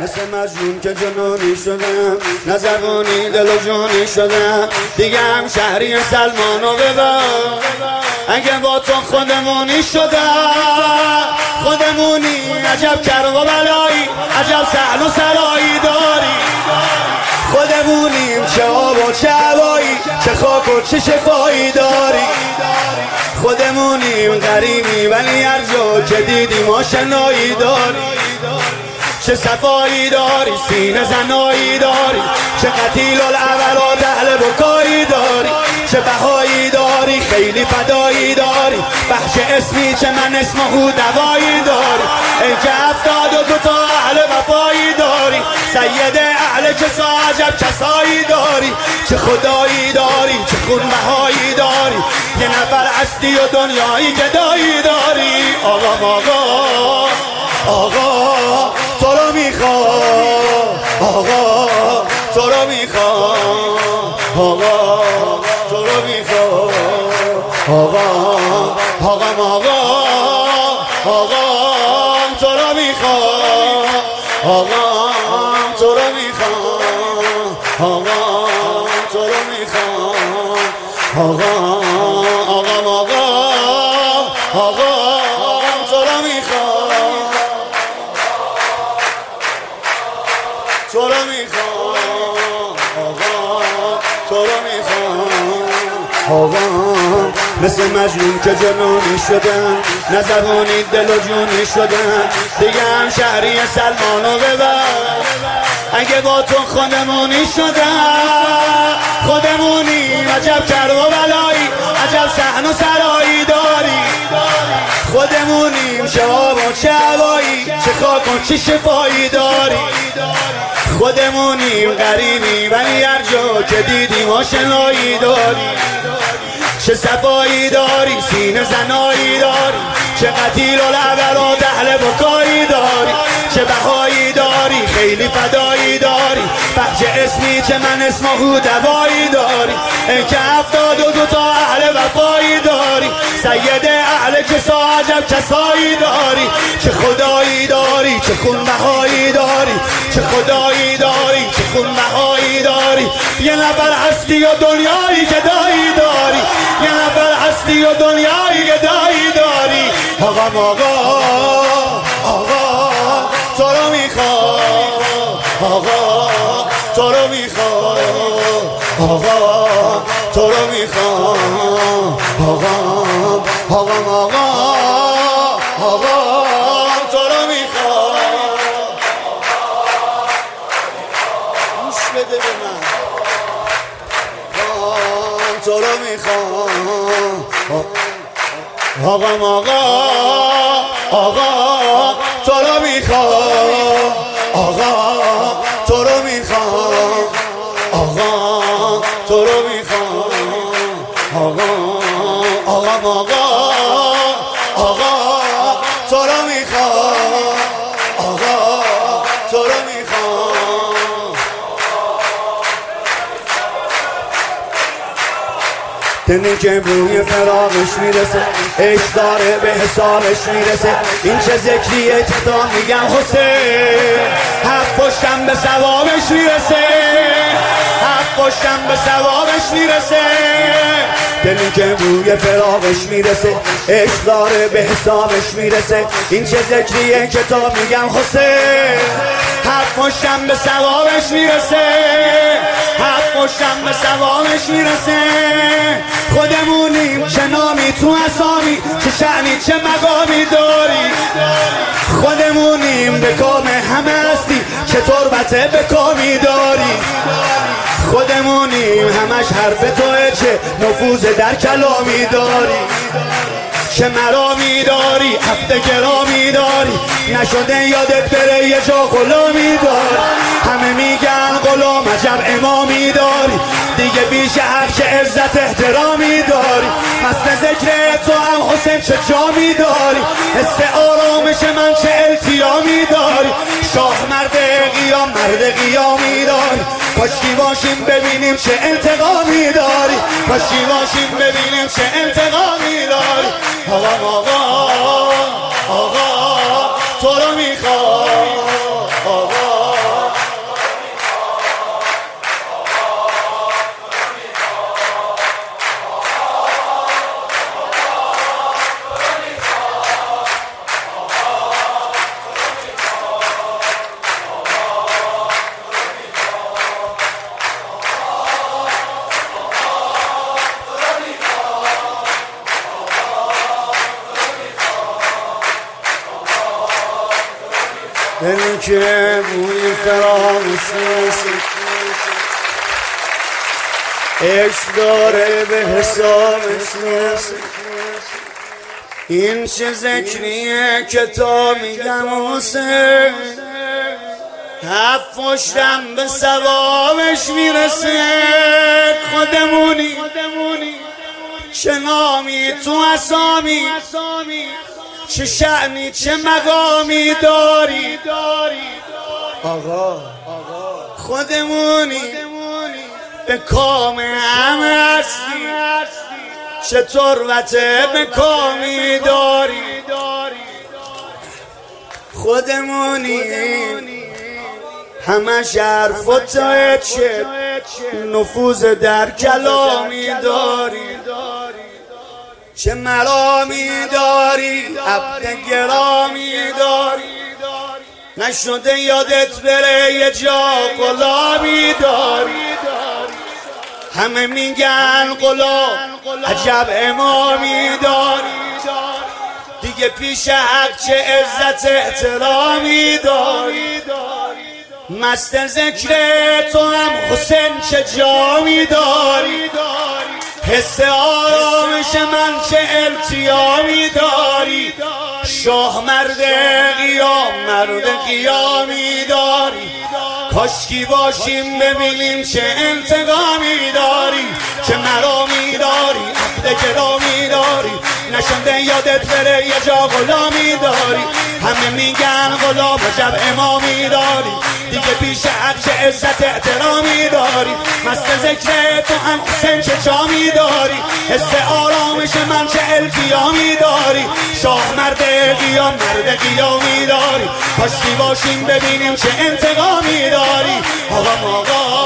مثل مجنون که جنونی شدم نزبونی دل و جونی شدم. دیگه هم شهری سلمانو ببر اگه با تو خودمونی شدم خودمونی عجب کرم و بلایی عجب سهل و سرایی داری. خودمونیم چه آب و چه هوایی چه خاک و چه شفایی داری. خودمونیم غریبی ولی هر جا که دیدیم آشنایی داری. چه صفایی داری؟ سینه زنایی داری؟ چه قتیل الاولات اهل بکایی داری؟ چه بهایی داری؟ خیلی فدایی داری؟ بخش اسمی چه من اسم او دوایی داری؟ ای که افتاد و دوتا اهل وفایی داری؟ سید اهل کسا عجب کسایی داری؟ چه خدایی داری؟ چه خون بهایی داری؟ یه نفر هستی و دنیایی گدایی داری؟ آقا آقا آقا. می‌خوام آقا تو رو می‌خوام آقا تو رو می‌خوام آقا آقا آقا آقا تو رو می‌خوام آقا تو رو می‌خوام آقا تو رو می‌خوام آقا آقا مثل مجنون که جنونی شدن نزبونی دل و جونی شدن. دیگه هم شهری سلمانو ببر اگه با تو خودمونی شدن خودمونی. عجب کرد و بلایی عجب سحن و سرایی داری. خودمونیم آب و چه هوایی خاک و چه شفایی داری؟ خودمونیم غریبی ولی هر جا که دیدیم آشنایی داری. چه صفایی داری سینه زنایی داری. چه قتیل و لبرات اهل بکایی داری. چه بهایی داری خیلی فدایی داری. بخش اسمی چه من اسم او دوایی داری. ای که افتاد و دوتا اهل وفایی داری. سید کسا عجب کسایی داری چه خدایی داری؟ چه خون بهایی داری؟ چه خدایی داری؟ چه خون بهایی داری؟ یه نفر هستی و دنیایی که دایی داری. یه نفر هستی و دنیایی که داری. آقا آقا آقا تو رو می‌خوام. آقا تو رو می‌خوام. آقا تو رو می‌خوام. آقا آقا آقا آقا تو رو می‌خوام گوش بده به من تو رو می‌خوام آقا آقا آقا دمی که بوی فراغش می‌رسه. عشق داره به حسابش می‌رسه. این چه ذکریه که تا میگم حسین. حق پشتم به ثوابش می‌رسه. حق پشتم به ثوابش می‌رسه. دمی که بوی فراغش می‌رسه. عشق داره به حسابش می‌رسه. این چه ذکریه که تا میگم حسین. حق پشتم به ثوابش می‌رسه. پشتم به ثوابش می‌رسه. خودمونیم چه نامی تو اسامی چه شعنی چه مقامی داری؟ خودمونیم به کام همه هستی چه تربته به کامی داری؟ خودمونیم همش حرف توه چه نفوذ در کلامی داری؟ چه مرامی داری عبد گرامی داری نشده یادت بره یه جا غلامی داری همه میگن غلام عجب امامی داری. دیگه بیش هر که عزت احترامی داری. مثل ذکر تو هم حسین چه جامی داری حس آرامش من چه التیامی داری؟ شاه مرد قیام مرد قیامی داری. کاشکی باشیم ببینیم چه انتقامی داری؟ کاشکی باشیم ببینیم چه انتقامی داری آقا دلی که بوی فراموش عشق داره به حسابش می‌رسه این چه ذکریه که تا میگم حسین هفت پشتم به سوابش می‌رسه. خودمونی. چه نامی تو اسامی. چه شعنی چه مقامی داری؟ آقا خودمونی. به کام همه هستی. چه تروته به کامی داری؟ خودمونی. همه حرف و چه؟ نفوذ در کلامی داری. چه مرامی داری عبد گرامی داری. نشده یادت بره یه جا غلامی داری. همه میگن غلام عجب امامی داری. دیگه پیش حق چه عزت احترامی داری. مست ذکر تو هم حسین چه جامی داری. حس آرامش من چه التیامی داری؟ شاه مرد قیام مرد قیامی داری. کاشکی باشیم ببینیم چه انتقامی داری؟ چه مرامی داری عبد گرامی داری نشنده یادت بره یه جا غلامی داری. همه میگن غلام جب امامی داری. دیگه پیش هر چه عزت احترامی داری. مست ذکر تو هم حسین چه جامی داری؟ حس آرامش من چه التیامی داری؟ شاه مرد قیام مرد قیامی داری. پاشتی باشیم ببینیم چه انتقامی داری. آقا آقا